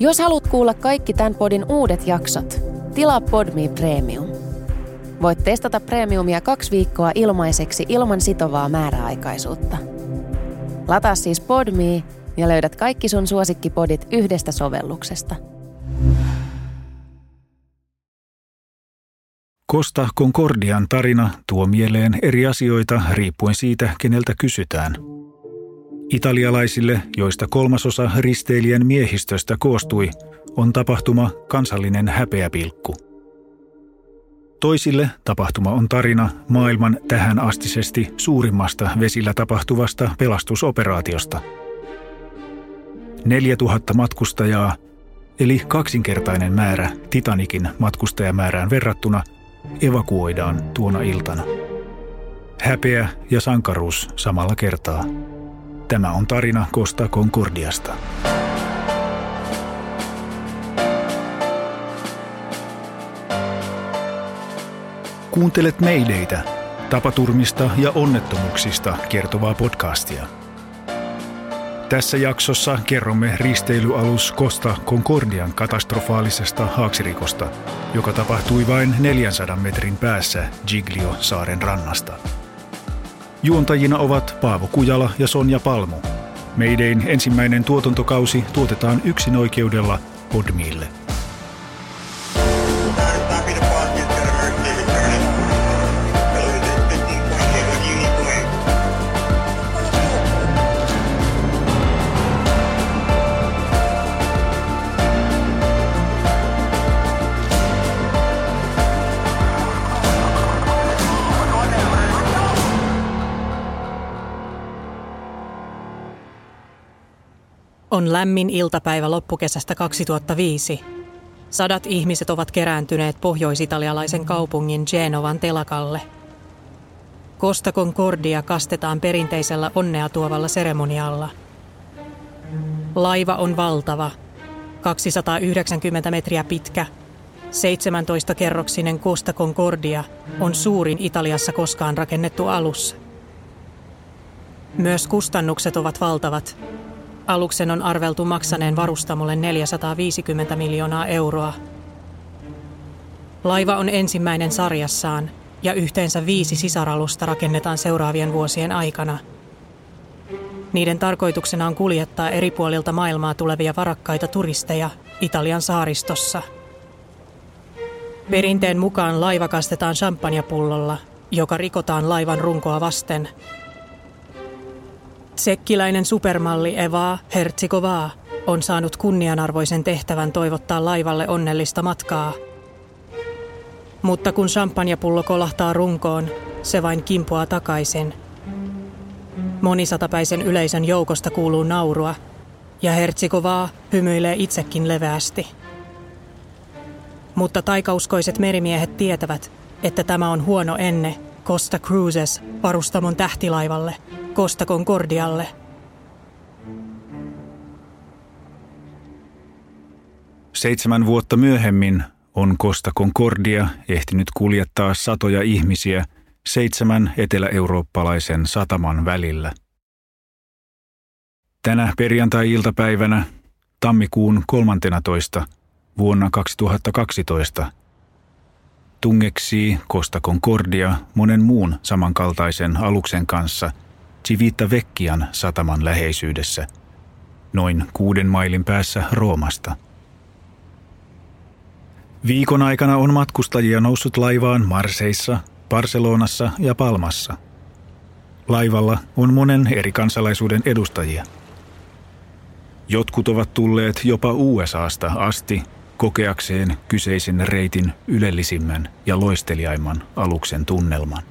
Jos haluat kuulla kaikki tämän podin uudet jaksot, tilaa Podmi Premium. Voit testata Premiumia kaksi viikkoa ilmaiseksi ilman sitovaa määräaikaisuutta. Lataa siis Podmi ja löydät kaikki sun suosikkipodit yhdestä sovelluksesta. Costa Concordian tarina tuo mieleen eri asioita riippuen siitä, keneltä kysytään. Italialaisille, joista kolmasosa risteilijän miehistöstä koostui, on tapahtuma kansallinen häpeäpilkku. Toisille tapahtuma on tarina maailman tähän astisesti suurimmasta vesillä tapahtuvasta pelastusoperaatiosta. 4000 matkustajaa, eli kaksinkertainen määrä Titanikin matkustajamäärään verrattuna, evakuoidaan tuona iltana. Häpeä ja sankaruus samalla kertaa. Tämä on tarina Costa Concordiasta. Kuuntelet meideitä, tapaturmista ja onnettomuuksista kertovaa podcastia. Tässä jaksossa kerromme risteilyalus Costa Concordian katastrofaalisesta haaksirikosta, joka tapahtui vain 400 metrin päässä Giglio-saaren rannasta. Juontajina ovat Paavo Kujala ja Sonja Palmu. Meidän ensimmäinen tuotantokausi tuotetaan yksin oikeudella On lämmin iltapäivä loppukesästä 2005. Sadat ihmiset ovat kerääntyneet pohjoisitalialaisen kaupungin Genovan telakalle. Costa Concordia kastetaan perinteisellä onnea tuovalla seremonialla. Laiva on valtava, 290 metriä pitkä, 17-kerroksinen Costa Concordia on suurin Italiassa koskaan rakennettu alus. Myös kustannukset ovat valtavat, Aluksen on arveltu maksaneen varustamolle 450 miljoonaa euroa. Laiva on ensimmäinen sarjassaan ja yhteensä viisi sisaralusta rakennetaan seuraavien vuosien aikana. Niiden tarkoituksena on kuljettaa eri puolilta maailmaa tulevia varakkaita turisteja Italian saaristossa. Perinteen mukaan laiva kastetaan champagnepullolla, joka rikotaan laivan runkoa vasten – Tsekkiläinen supermalli Eva Hertsikovaa on saanut kunnianarvoisen tehtävän toivottaa laivalle onnellista matkaa. Mutta kun champagnepullo kolahtaa runkoon, se vain kimpoaa takaisin. Monisatapäisen yleisön joukosta kuuluu naurua, ja Hertsikovaa hymyilee itsekin leveästi. Mutta taikauskoiset merimiehet tietävät, että tämä on huono enne Costa Cruises varustamon tähtilaivalle – Costa Concordialle. Seitsemän vuotta myöhemmin on Costa Concordia ehtinyt kuljettaa satoja ihmisiä seitsemän etelä-eurooppalaisen sataman välillä. Tänä perjantai-iltapäivänä tammikuun 13. vuonna 2012 tungeksii Costa Concordia monen muun samankaltaisen aluksen kanssa – Civita Vecchian sataman läheisyydessä, noin kuuden mailin päässä Roomasta. Viikon aikana on matkustajia noussut laivaan Marseissa, Barcelonassa ja Palmassa. Laivalla on monen eri kansalaisuuden edustajia. Jotkut ovat tulleet jopa USAsta asti kokeakseen kyseisen reitin ylellisimmän ja loisteliaimman aluksen tunnelman.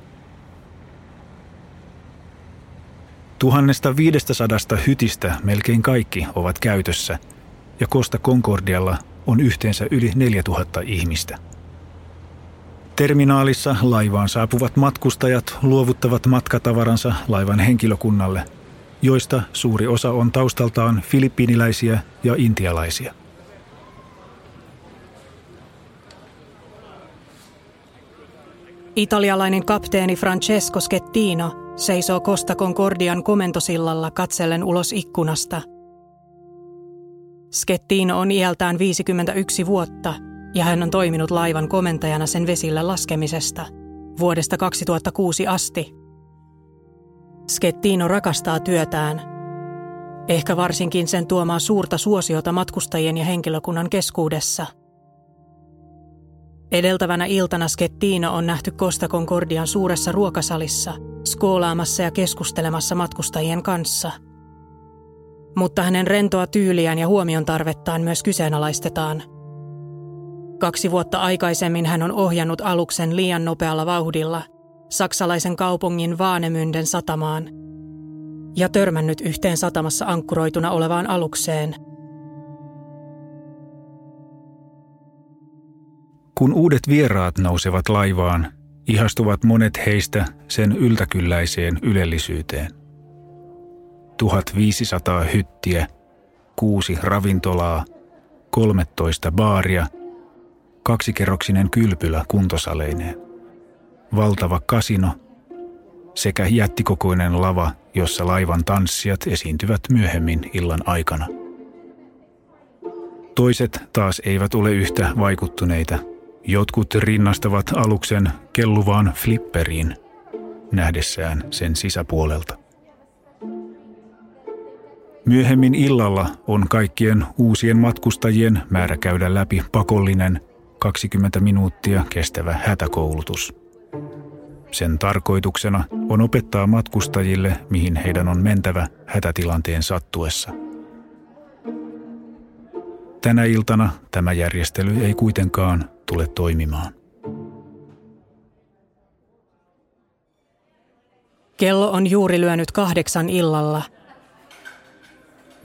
Tuhannesta viidestäsadasta hytistä melkein kaikki ovat käytössä ja Costa Concordialla on yhteensä yli 4000 ihmistä. Terminaalissa laivaan saapuvat matkustajat luovuttavat matkatavaransa laivan henkilökunnalle, joista suuri osa on taustaltaan filippiiniläisiä ja intialaisia. Italialainen kapteeni Francesco Schettino seisoo Costa Concordian komentosillalla katsellen ulos ikkunasta. Schettino on iältään 51 vuotta ja hän on toiminut laivan komentajana sen vesillä laskemisesta vuodesta 2006 asti. Schettino rakastaa työtään, ehkä varsinkin sen tuomaa suurta suosiota matkustajien ja henkilökunnan keskuudessa. Edeltävänä iltana Schettino on nähty Costa Concordian suuressa ruokasalissa, skoolaamassa ja keskustelemassa matkustajien kanssa – mutta hänen rentoa tyyliään ja huomion tarvettaan myös kyseenalaistetaan. Kaksi vuotta aikaisemmin hän on ohjannut aluksen liian nopealla vauhdilla saksalaisen kaupungin Vaanemynden satamaan ja törmännyt yhteen satamassa ankkuroituna olevaan alukseen. Kun uudet vieraat nousevat laivaan, ihastuvat monet heistä sen yltäkylläiseen ylellisyyteen. 1500 hyttiä, kuusi ravintolaa, 13 baaria, kaksikerroksinen kylpylä kuntosaleineen, valtava kasino sekä jättikokoinen lava, jossa laivan tanssijat esiintyvät myöhemmin illan aikana. Toiset taas eivät ole yhtä vaikuttuneita. Jotkut rinnastavat aluksen kelluvaan flipperiin nähdessään sen sisäpuolelta. Myöhemmin illalla on kaikkien uusien matkustajien määrä käydä läpi pakollinen 20 minuuttia kestävä hätäkoulutus. Sen tarkoituksena on opettaa matkustajille, mihin heidän on mentävä hätätilanteen sattuessa. Tänä iltana tämä järjestely ei kuitenkaan tule toimimaan. Kello on juuri lyönyt kahdeksan illalla –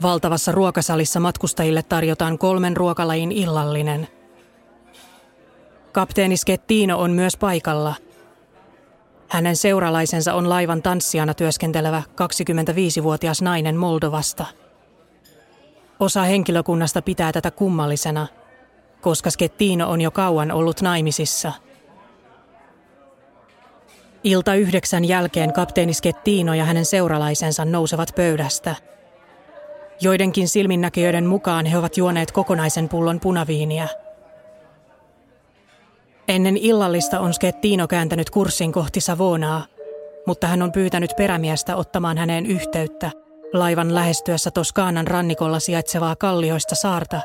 Valtavassa ruokasalissa matkustajille tarjotaan kolmen ruokalajin illallinen. Kapteeni Skettino on myös paikalla. Hänen seuralaisensa on laivan tanssijana työskentelevä 25-vuotias nainen Moldovasta. Osa henkilökunnasta pitää tätä kummallisena, koska Skettino on jo kauan ollut naimisissa. Ilta yhdeksän jälkeen kapteeni Skettino ja hänen seuralaisensa nousevat pöydästä – Joidenkin silminnäkijöiden mukaan he ovat juoneet kokonaisen pullon punaviiniä. Ennen illallista on Skettino kääntänyt kurssin kohti Savonaa, mutta hän on pyytänyt perämiestä ottamaan häneen yhteyttä laivan lähestyessä Toskaanan rannikolla sijaitsevaa kallioista saarta,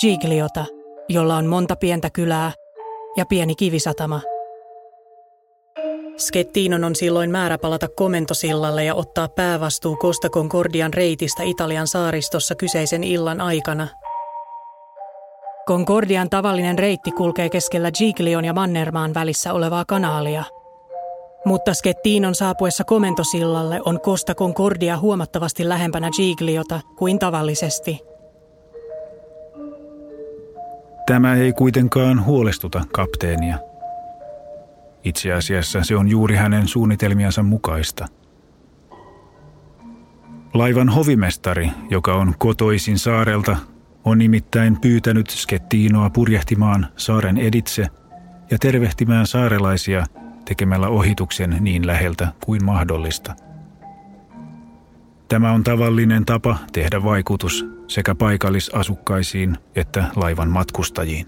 Gigliota, jolla on monta pientä kylää ja pieni kivisatama – Skettinon on silloin määrä palata komentosillalle ja ottaa päävastuu Costa Concordian reitistä Italian saaristossa kyseisen illan aikana. Concordian tavallinen reitti kulkee keskellä Giglion ja Mannermaan välissä olevaa kanaalia. Mutta Skettinon saapuessa komentosillalle on Costa Concordia huomattavasti lähempänä Gigliota kuin tavallisesti. Tämä ei kuitenkaan huolestuta kapteenia – itse asiassa se on juuri hänen suunnitelmiansa mukaista. Laivan hovimestari, joka on kotoisin saarelta, on nimittäin pyytänyt Skettinoa purjehtimaan saaren editse ja tervehtimään saarelaisia tekemällä ohituksen niin läheltä kuin mahdollista. Tämä on tavallinen tapa tehdä vaikutus sekä paikallisasukkaisiin että laivan matkustajiin.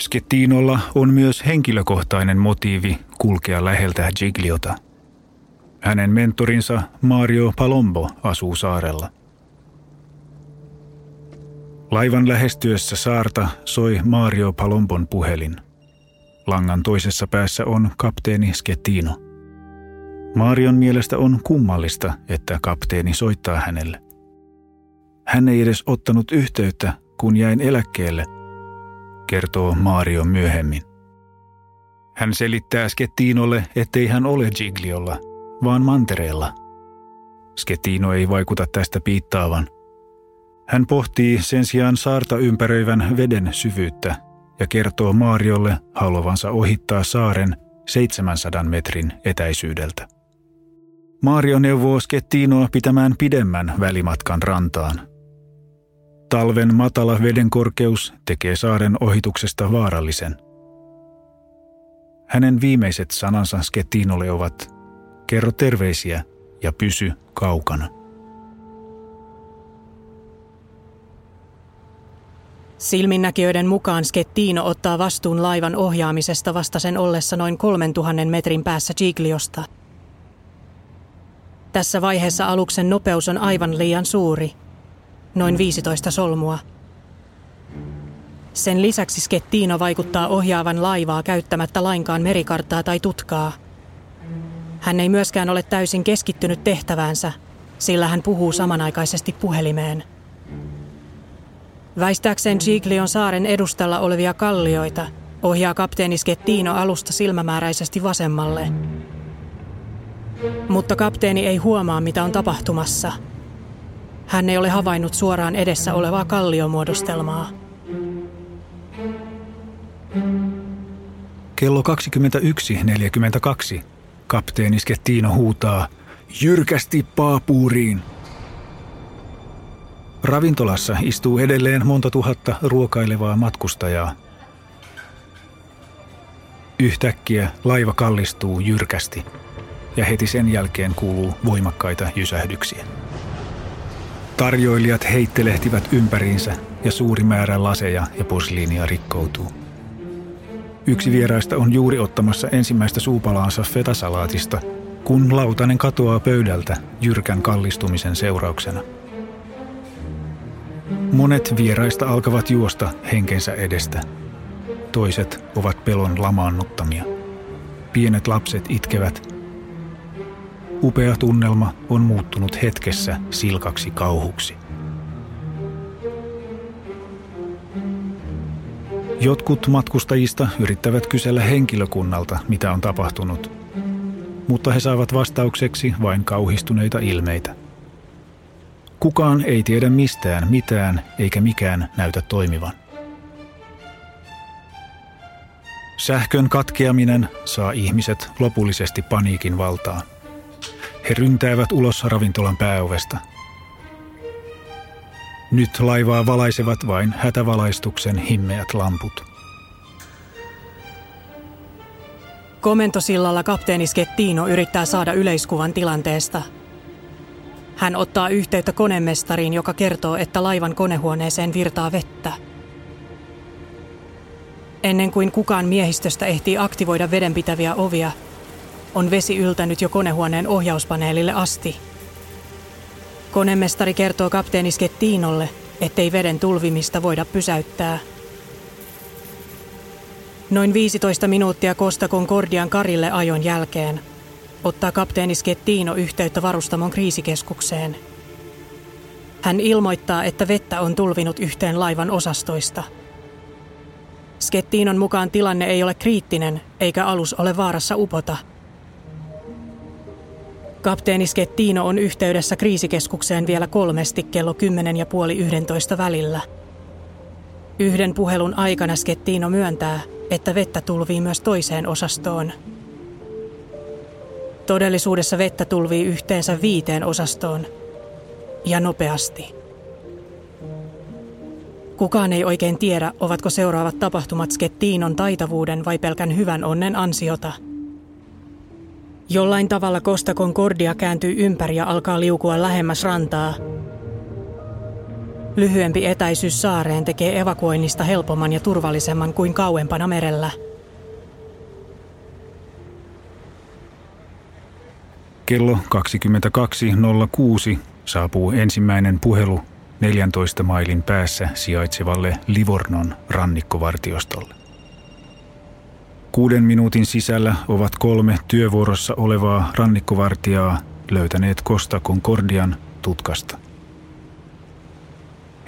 Skettinolla on myös henkilökohtainen motiivi kulkea läheltä Gigliota. Hänen mentorinsa Mario Palombo asuu saarella. Laivan lähestyessä saarta soi Mario Palombon puhelin. Langan toisessa päässä on kapteeni Skettino. Marion mielestä on kummallista, että kapteeni soittaa hänelle. Hän ei edes ottanut yhteyttä, kun jäin eläkkeelle – kertoo Mario myöhemmin. Hän selittää Skettinolle, ettei hän ole Gigliolla, vaan mantereella. Skettino ei vaikuta tästä piittaavan. Hän pohtii sen sijaan saarta ympäröivän veden syvyyttä ja kertoo Mariolle haluavansa ohittaa saaren 700 metrin etäisyydeltä. Mario neuvoo Skettinoa pitämään pidemmän välimatkan rantaan – Talven matala vedenkorkeus tekee saaren ohituksesta vaarallisen. Hänen viimeiset sanansa Skettinolle ovat, kerro terveisiä ja pysy kaukana. Silminnäkijöiden mukaan Skettino ottaa vastuun laivan ohjaamisesta vasta sen ollessa noin 3000 metrin päässä Gigliosta. Tässä vaiheessa aluksen nopeus on aivan liian suuri, noin 15 solmua. Sen lisäksi Skettino vaikuttaa ohjaavan laivaa käyttämättä lainkaan merikarttaa tai tutkaa. Hän ei myöskään ole täysin keskittynyt tehtäväänsä, sillä hän puhuu samanaikaisesti puhelimeen. Väistääkseen Giglion saaren edustalla olevia kallioita, ohjaa kapteeni Skettino alusta silmämääräisesti vasemmalle. Mutta kapteeni ei huomaa, mitä on tapahtumassa. Hän ei ole havainnut suoraan edessä olevaa kalliomuodostelmaa. Kello 21.42 kapteeni Skettino huutaa jyrkästi paapuuriin. Ravintolassa istuu edelleen monta tuhatta ruokailevaa matkustajaa. Yhtäkkiä laiva kallistuu jyrkästi ja heti sen jälkeen kuuluu voimakkaita jysähdyksiä. Tarjoilijat heittelehtivät ympäriinsä ja suuri määrä laseja ja posliinia rikkoutuu. Yksi vieraista on juuri ottamassa ensimmäistä suupalaansa fetasalaatista, kun lautanen katoaa pöydältä jyrkän kallistumisen seurauksena. Monet vieraista alkavat juosta henkensä edestä. Toiset ovat pelon lamaannuttamia. Pienet lapset itkevät. Upea tunnelma on muuttunut hetkessä silkaksi kauhuksi. Jotkut matkustajista yrittävät kysellä henkilökunnalta, mitä on tapahtunut, mutta he saavat vastaukseksi vain kauhistuneita ilmeitä. Kukaan ei tiedä mistään mitään, eikä mikään näytä toimivan. Sähkön katkeaminen saa ihmiset lopullisesti paniikin valtaan. He ryntäävät ulos ravintolan pääovesta – nyt laivaa valaisevat vain hätävalaistuksen himmeät lamput. Komentosillalla kapteeni Skettino yrittää saada yleiskuvan tilanteesta. Hän ottaa yhteyttä konemestariin, joka kertoo, että laivan konehuoneeseen virtaa vettä. Ennen kuin kukaan miehistöstä ehtii aktivoida vedenpitäviä ovia, on vesi yltänyt jo konehuoneen ohjauspaneelille asti – Konemestari kertoo kapteeni Skettinolle, ettei veden tulvimista voida pysäyttää. Noin 15 minuuttia Costa Concordian karille ajon jälkeen ottaa kapteeni Skettino yhteyttä varustamon kriisikeskukseen. Hän ilmoittaa, että vettä on tulvinut yhteen laivan osastoista. Skettinon mukaan tilanne ei ole kriittinen, eikä alus ole vaarassa upota – Kapteeni Skettino on yhteydessä kriisikeskukseen vielä kolmesti kello 10 ja puoli 11 välillä. Yhden puhelun aikana Skettino myöntää, että vettä tulvii myös toiseen osastoon. Todellisuudessa vettä tulvii yhteensä viiteen osastoon. Ja nopeasti. Kukaan ei oikein tiedä, ovatko seuraavat tapahtumat Skettinon taitavuuden vai pelkän hyvän onnen ansiota – Jollain tavalla Costa Concordia kääntyy ympäri ja alkaa liukua lähemmäs rantaa. Lyhyempi etäisyys saareen tekee evakuoinnista helpomman ja turvallisemman kuin kauempana merellä. Kello 22.06 saapuu ensimmäinen puhelu 14 mailin päässä sijaitsevalle Livornon rannikkovartiostolle. Kuuden minuutin sisällä ovat kolme työvuorossa olevaa rannikkovartijaa löytäneet Costa Concordian tutkasta.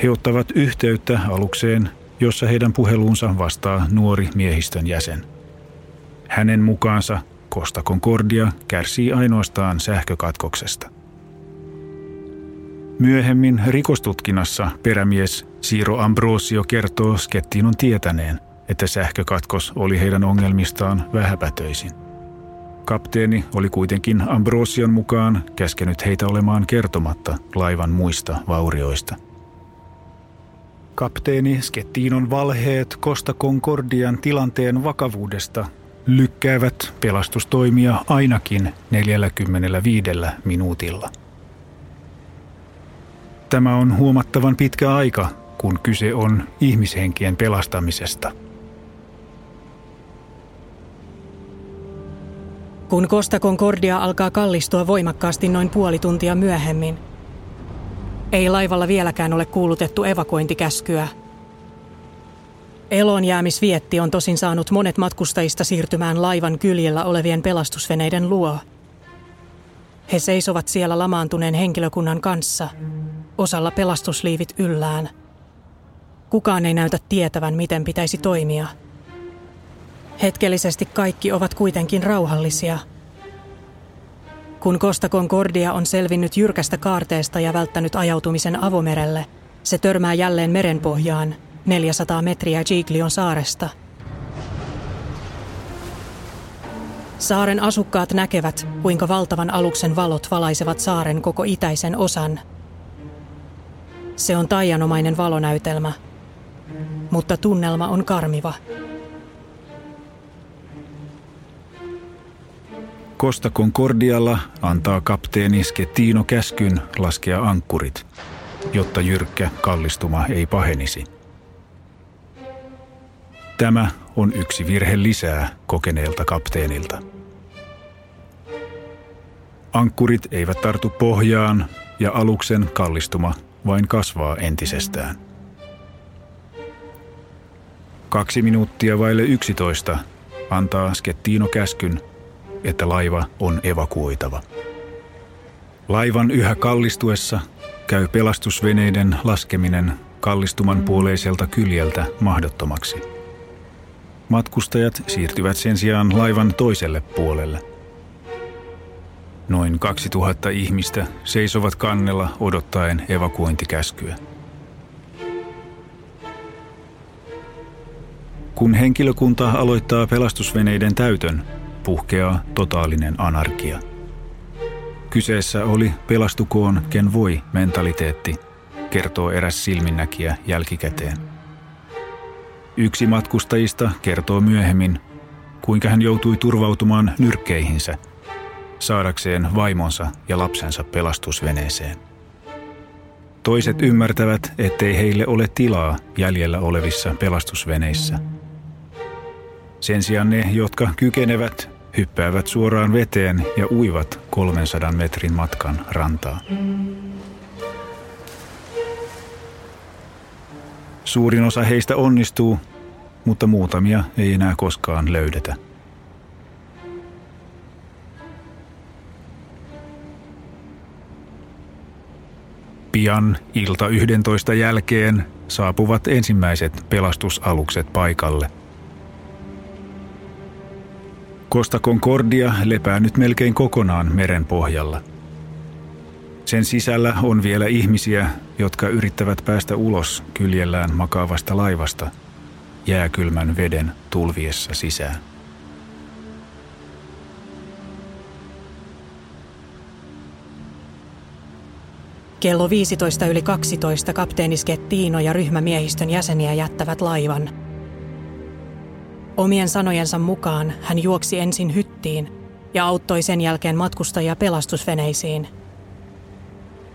He ottavat yhteyttä alukseen, jossa heidän puheluunsa vastaa nuori miehistön jäsen. Hänen mukaansa Costa Concordia kärsii ainoastaan sähkökatkoksesta. Myöhemmin rikostutkinnassa perämies Siro Ambrosio kertoo Skettinon tietäneen – että sähkökatkos oli heidän ongelmistaan vähäpätöisin. Kapteeni oli kuitenkin Ambrosion mukaan käskenyt heitä olemaan kertomatta laivan muista vaurioista. Kapteeni Skettinon valheet Costa Concordian tilanteen vakavuudesta lykkäävät pelastustoimia ainakin 45 minuutilla. Tämä on huomattavan pitkä aika kun kyse on ihmishenkien pelastamisesta. Kun Costa Concordia alkaa kallistua voimakkaasti noin puoli tuntia myöhemmin, ei laivalla vieläkään ole kuulutettu evakuointikäskyä. Elonjäämisvietti on tosin saanut monet matkustajista siirtymään laivan kyljellä olevien pelastusveneiden luo. He seisovat siellä lamaantuneen henkilökunnan kanssa, osalla pelastusliivit yllään. Kukaan ei näytä tietävän, miten pitäisi toimia. Hetkellisesti kaikki ovat kuitenkin rauhallisia. Kun Costa Concordia on selvinnyt jyrkästä kaarteesta ja välttänyt ajautumisen avomerelle, se törmää jälleen merenpohjaan 400 metriä Giglion saaresta. Saaren asukkaat näkevät, kuinka valtavan aluksen valot valaisevat saaren koko itäisen osan. Se on taianomainen valonäytelmä, mutta tunnelma on karmiva. Costa Concordialla antaa kapteeni Schettino käskyn laskea ankkurit, jotta jyrkkä kallistuma ei pahenisi. Tämä on yksi virhe lisää kokeneelta kapteenilta. Ankkurit eivät tartu pohjaan ja aluksen kallistuma vain kasvaa entisestään. Kaksi minuuttia vaille yksitoista antaa Skettino käskyn, että laiva on evakuoitava. Laivan yhä kallistuessa käy pelastusveneiden laskeminen kallistuman puoleiselta kyljeltä mahdottomaksi. Matkustajat siirtyvät sen sijaan laivan toiselle puolelle. Noin 2000 ihmistä seisovat kannella odottaen evakuointikäskyä. Kun henkilökunta aloittaa pelastusveneiden täytön, puhkeaa totaalinen anarkia. Kyseessä oli pelastukoon ken voi mentaliteetti, kertoo eräs silminnäkijä jälkikäteen. Yksi matkustajista kertoo myöhemmin, kuinka hän joutui turvautumaan nyrkkeihinsä saadakseen vaimonsa ja lapsensa pelastusveneeseen. Toiset ymmärtävät, ettei heille ole tilaa jäljellä olevissa pelastusveneissä. Sen sijaan ne, jotka kykenevät, hyppäävät suoraan veteen ja uivat 300 metrin matkan rantaa. Suurin osa heistä onnistuu, mutta muutamia ei enää koskaan löydetä. Pian ilta 11 jälkeen saapuvat ensimmäiset pelastusalukset paikalle. Costa Concordia lepää nyt melkein kokonaan meren pohjalla. Sen sisällä on vielä ihmisiä, jotka yrittävät päästä ulos kyljellään makaavasta laivasta jääkylmän veden tulviessa sisään. Kello 15 yli 12 kapteeni Skettino ja ryhmämiehistön jäseniä jättävät laivan. Omien sanojensa mukaan hän juoksi ensin hyttiin ja auttoi sen jälkeen matkustajia pelastusveneisiin.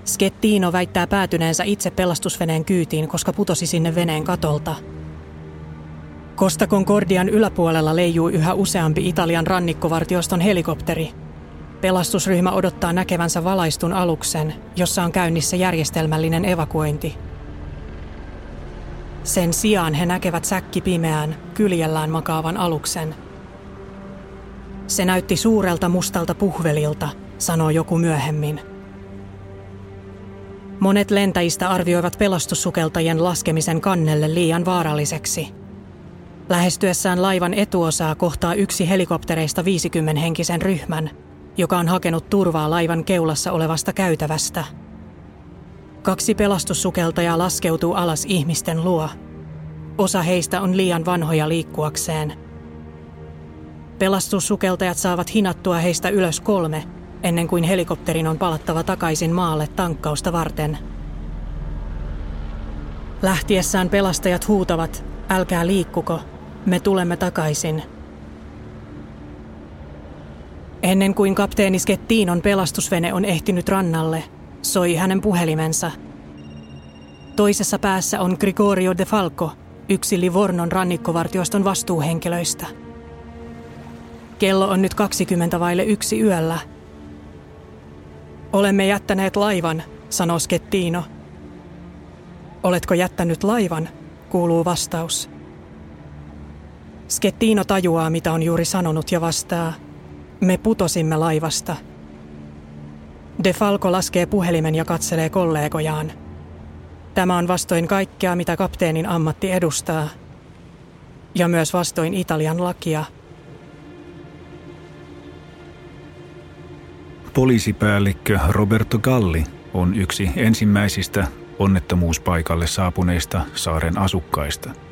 Skettino väittää päätyneensä itse pelastusveneen kyytiin, koska putosi sinne veneen katolta. Costa Concordian yläpuolella leijuu yhä useampi Italian rannikkovartioston helikopteri – Pelastusryhmä odottaa näkevänsä valaistun aluksen, jossa on käynnissä järjestelmällinen evakuointi. Sen sijaan he näkevät säkki pimeään, kyljellään makaavan aluksen. Se näytti suurelta mustalta puhvelilta, sanoo joku myöhemmin. Monet lentäjistä arvioivat pelastussukeltajien laskemisen kannelle liian vaaralliseksi. Lähestyessään laivan etuosaa kohtaa yksi helikoptereista 50 henkisen ryhmän – joka on hakenut turvaa laivan keulassa olevasta käytävästä. Kaksi pelastussukeltajaa laskeutuu alas ihmisten luo. Osa heistä on liian vanhoja liikkuakseen. Pelastussukeltajat saavat hinattua heistä ylös kolme, ennen kuin helikopterin on palattava takaisin maalle tankkausta varten. Lähtiessään pelastajat huutavat, älkää liikkuko, me tulemme takaisin – Ennen kuin kapteeni Skettiinon pelastusvene on ehtinyt rannalle, soi hänen puhelimensa. Toisessa päässä on Gregorio de Falco, yksi Livornon rannikkovartioston vastuuhenkilöistä. Kello on nyt 20 vaille yksi yöllä. Olemme jättäneet laivan, sanoo Skettino. Oletko jättänyt laivan, kuuluu vastaus. Skettino tajuaa, mitä on juuri sanonut ja vastaa. Me putosimme laivasta. De Falco laskee puhelimen ja katselee kollegojaan. Tämä on vastoin kaikkea, mitä kapteenin ammatti edustaa. Ja myös vastoin Italian lakia. Poliisipäällikkö Roberto Galli on yksi ensimmäisistä onnettomuuspaikalle saapuneista saaren asukkaista –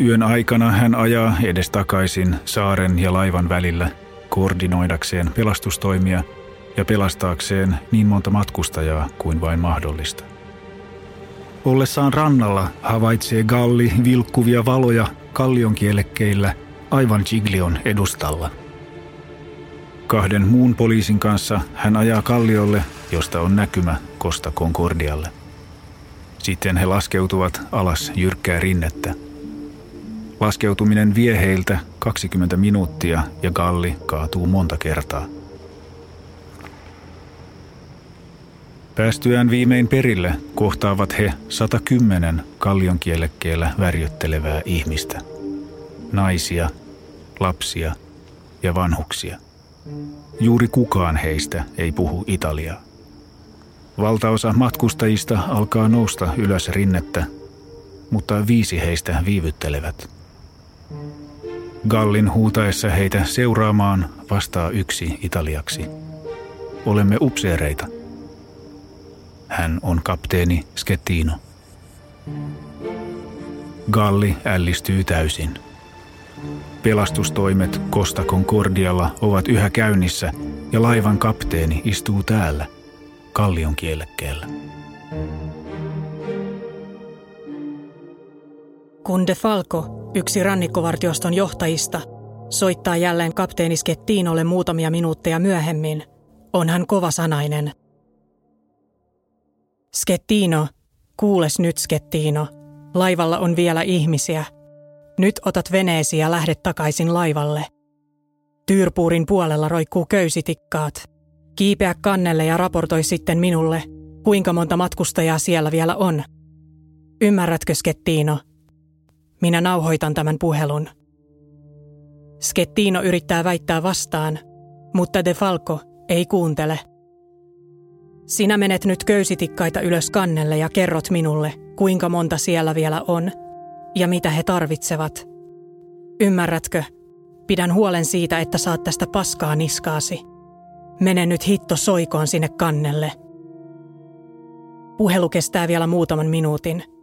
Yön aikana hän ajaa edestakaisin saaren ja laivan välillä koordinoidakseen pelastustoimia ja pelastaakseen niin monta matkustajaa kuin vain mahdollista. Ollessaan rannalla havaitsee Galli vilkkuvia valoja kallionkielekkeillä aivan Giglion edustalla. Kahden muun poliisin kanssa hän ajaa kalliolle, josta on näkymä Costa Concordialle. Sitten he laskeutuvat alas jyrkkää rinnettä – Laskeutuminen vie heiltä 20 minuuttia ja galli kaatuu monta kertaa. Päästyään viimein perille kohtaavat he 110 kallionkielekkeellä värjöttelevää ihmistä. Naisia, lapsia ja vanhuksia. Juuri kukaan heistä ei puhu italiaa. Valtaosa matkustajista alkaa nousta ylös rinnettä, mutta viisi heistä viivyttelevät – Gallin huutaessa heitä seuraamaan vastaa yksi italiaksi. Olemme upseereita. Hän on kapteeni Schettino. Galli ällistyy täysin. Pelastustoimet Costa Concordialla ovat yhä käynnissä ja laivan kapteeni istuu täällä, kallion kielekkeellä. Kun De Falco, yksi rannikkovartioston johtajista, soittaa jälleen kapteeni Skettinolle muutamia minuutteja myöhemmin, on hän kovasanainen. Skettino, kuules nyt Skettino, laivalla on vielä ihmisiä. Nyt otat veneesi ja lähdet takaisin laivalle. Tyyrpuurin puolella roikkuu köysitikkaat. Kiipeä kannelle ja raportoi sitten minulle, kuinka monta matkustajaa siellä vielä on. Ymmärrätkö, Skettino? Minä nauhoitan tämän puhelun. Skettino yrittää väittää vastaan, mutta De Falco ei kuuntele. Sinä menet nyt köysitikkaita ylös kannelle ja kerrot minulle, kuinka monta siellä vielä on ja mitä he tarvitsevat. Ymmärrätkö? Pidän huolen siitä, että saat tästä paskaa niskaasi. Mene nyt hitto soikoon sinne kannelle. Puhelu kestää vielä muutaman minuutin –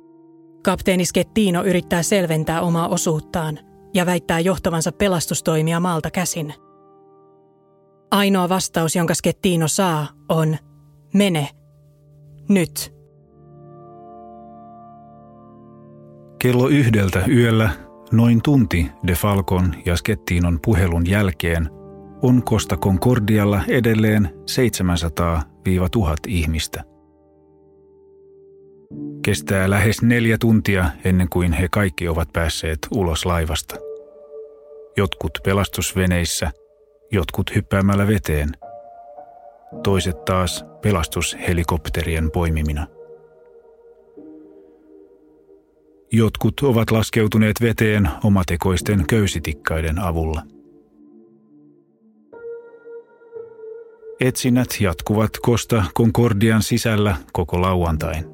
Kapteeni Skettino yrittää selventää omaa osuuttaan ja väittää johtavansa pelastustoimia maalta käsin. Ainoa vastaus, jonka Skettino saa, on mene. Nyt. Kello yhdeltä yöllä, noin tunti De Falcon ja Skettinon puhelun jälkeen, on Costa Concordialla edelleen 700-1000 ihmistä – Kestää lähes neljä tuntia ennen kuin he kaikki ovat päässeet ulos laivasta. Jotkut pelastusveneissä, jotkut hyppäämällä veteen. Toiset taas pelastushelikopterien poimimina. Jotkut ovat laskeutuneet veteen omatekoisten köysitikkaiden avulla. Etsinnät jatkuvat Costa Concordian sisällä koko lauantain.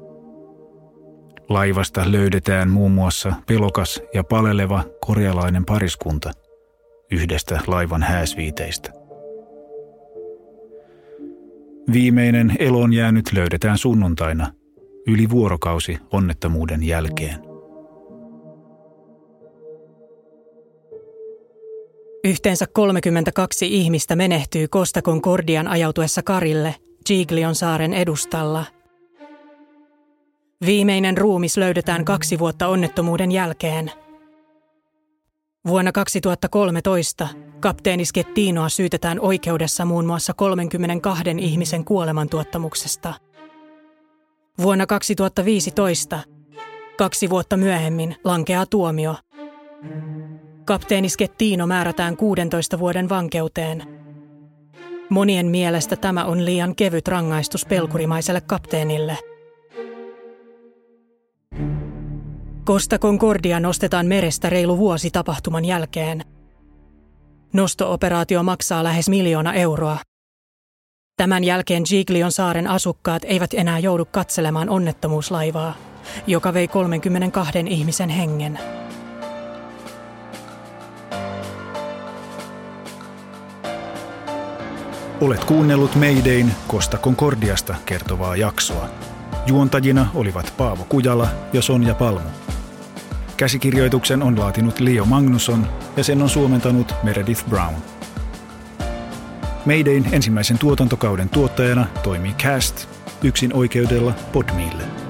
Laivasta löydetään muun muassa pelokas ja paleleva korealainen pariskunta yhdestä laivan hääsviiteistä. Viimeinen elon jäänyt löydetään sunnuntaina yli vuorokausi onnettomuuden jälkeen. Yhteensä 32 ihmistä menehtyy Costa Concordian ajautuessa karille Giglion saaren edustalla – Viimeinen ruumis löydetään kaksi vuotta onnettomuuden jälkeen. Vuonna 2013 kapteeni Skettinoa syytetään oikeudessa muun muassa 32 ihmisen kuolemantuottamuksesta. Vuonna 2015, kaksi vuotta myöhemmin, lankeaa tuomio. Kapteeni Skettino määrätään 16 vuoden vankeuteen. Monien mielestä tämä on liian kevyt rangaistus pelkurimaiselle kapteenille. Costa Concordia nostetaan merestä reilu vuosi tapahtuman jälkeen. Nosto-operaatio maksaa lähes miljoona euroa. Tämän jälkeen Giglion saaren asukkaat eivät enää joudu katselemaan onnettomuuslaivaa, joka vei 32 ihmisen hengen. Olet kuunnellut Maydayn Costa Concordiasta kertovaa jaksoa. Juontajina olivat Paavo Kujala ja Sonja Palmu. Käsikirjoituksen on laatinut Leo Magnusson ja sen on suomentanut Meredith Brown. Maydayn ensimmäisen tuotantokauden tuottajana toimii Cast yksin oikeudella Podmille.